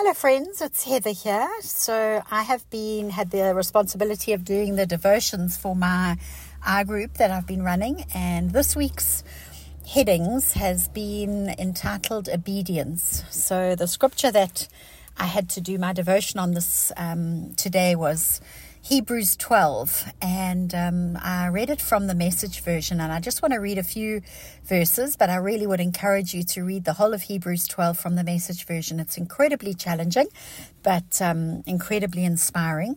Hello, friends. It's Heather here. So, I have been had the responsibility of doing the devotions for my our group that I've been running, and this week's headings has been entitled obedience. So, the scripture that I had to do my devotion on this um, today was Hebrews 12, and um, I read it from the message version. And I just want to read a few verses, but I really would encourage you to read the whole of Hebrews 12 from the message version. It's incredibly challenging, but um, incredibly inspiring.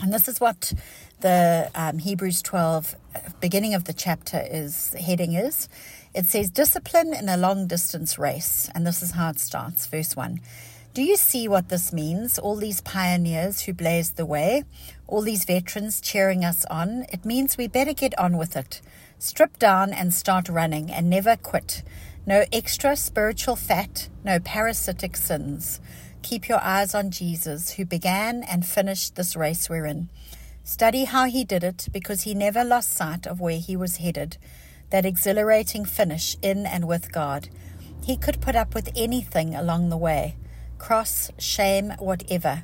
And this is what the um, Hebrews 12 beginning of the chapter is heading is. It says, Discipline in a long distance race. And this is how it starts, verse 1. Do you see what this means? All these pioneers who blazed the way, all these veterans cheering us on. It means we better get on with it. Strip down and start running and never quit. No extra spiritual fat, no parasitic sins. Keep your eyes on Jesus, who began and finished this race we're in. Study how he did it because he never lost sight of where he was headed, that exhilarating finish in and with God. He could put up with anything along the way cross, shame, whatever.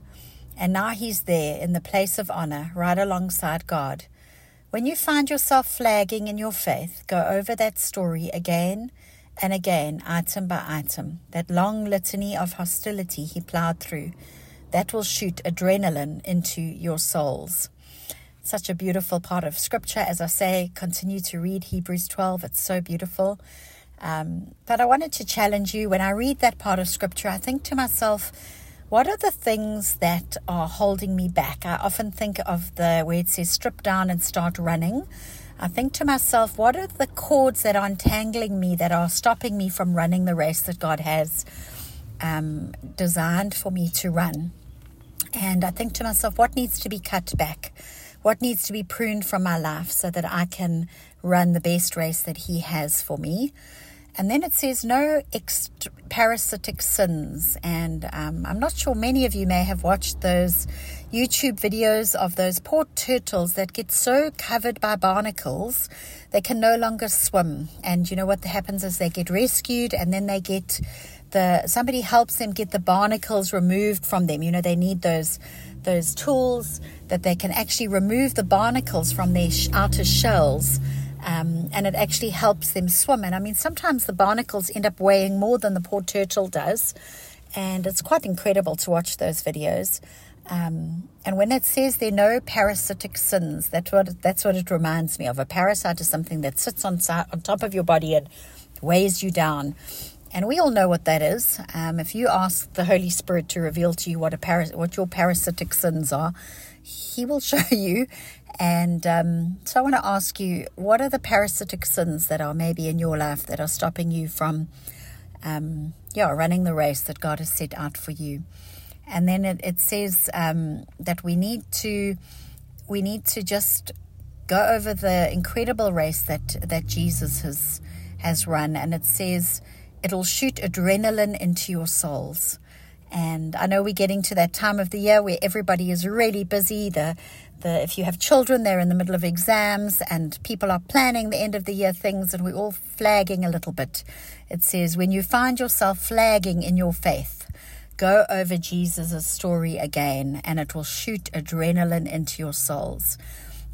And now he's there in the place of honor, right alongside God. When you find yourself flagging in your faith, go over that story again and again, item by item, that long litany of hostility he plowed through. That will shoot adrenaline into your souls. Such a beautiful part of scripture. As I say, continue to read Hebrews 12. It's so beautiful. Um, but I wanted to challenge you when I read that part of scripture, I think to myself, what are the things that are holding me back? I often think of the where it says strip down and start running. I think to myself, what are the cords that are entangling me, that are stopping me from running the race that God has um, designed for me to run? And I think to myself, what needs to be cut back? What needs to be pruned from my life so that I can run the best race that He has for me? And then it says no parasitic sins. And um, I'm not sure many of you may have watched those YouTube videos of those poor turtles that get so covered by barnacles they can no longer swim. And you know what happens is they get rescued and then they get the somebody helps them get the barnacles removed from them. You know they need those those tools that they can actually remove the barnacles from their outer shells um, and it actually helps them swim. And I mean, sometimes the barnacles end up weighing more than the poor turtle does, and it's quite incredible to watch those videos. Um, and when it says there are no parasitic sins, that's what that's what it reminds me of. A parasite is something that sits on on top of your body and weighs you down. And we all know what that is. Um, if you ask the Holy Spirit to reveal to you what a paras- what your parasitic sins are, He will show you. And um, so I want to ask you, what are the parasitic sins that are maybe in your life that are stopping you from, um, yeah, running the race that God has set out for you? And then it, it says um, that we need to we need to just go over the incredible race that that Jesus has has run, and it says it'll shoot adrenaline into your souls. And I know we're getting to that time of the year where everybody is really busy. The, the if you have children, they're in the middle of exams, and people are planning the end of the year things, and we're all flagging a little bit. It says, when you find yourself flagging in your faith, go over Jesus' story again, and it will shoot adrenaline into your souls.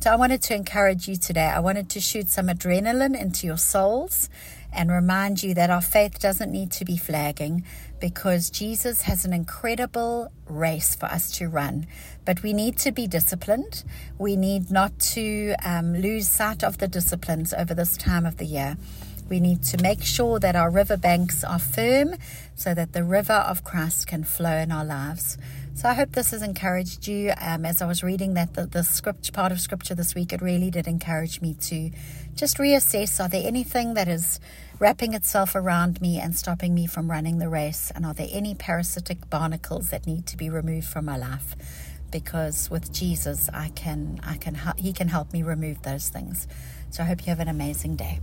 So I wanted to encourage you today. I wanted to shoot some adrenaline into your souls and remind you that our faith doesn't need to be flagging because Jesus has an incredible race for us to run. But we need to be disciplined. We need not to um, lose sight of the disciplines over this time of the year. We need to make sure that our riverbanks are firm so that the river of Christ can flow in our lives. So I hope this has encouraged you. Um, as I was reading that the, the script part of scripture this week, it really did encourage me to just reassess: Are there anything that is wrapping itself around me and stopping me from running the race? And are there any parasitic barnacles that need to be removed from my life? Because with Jesus, I can, I can, he can help me remove those things. So I hope you have an amazing day.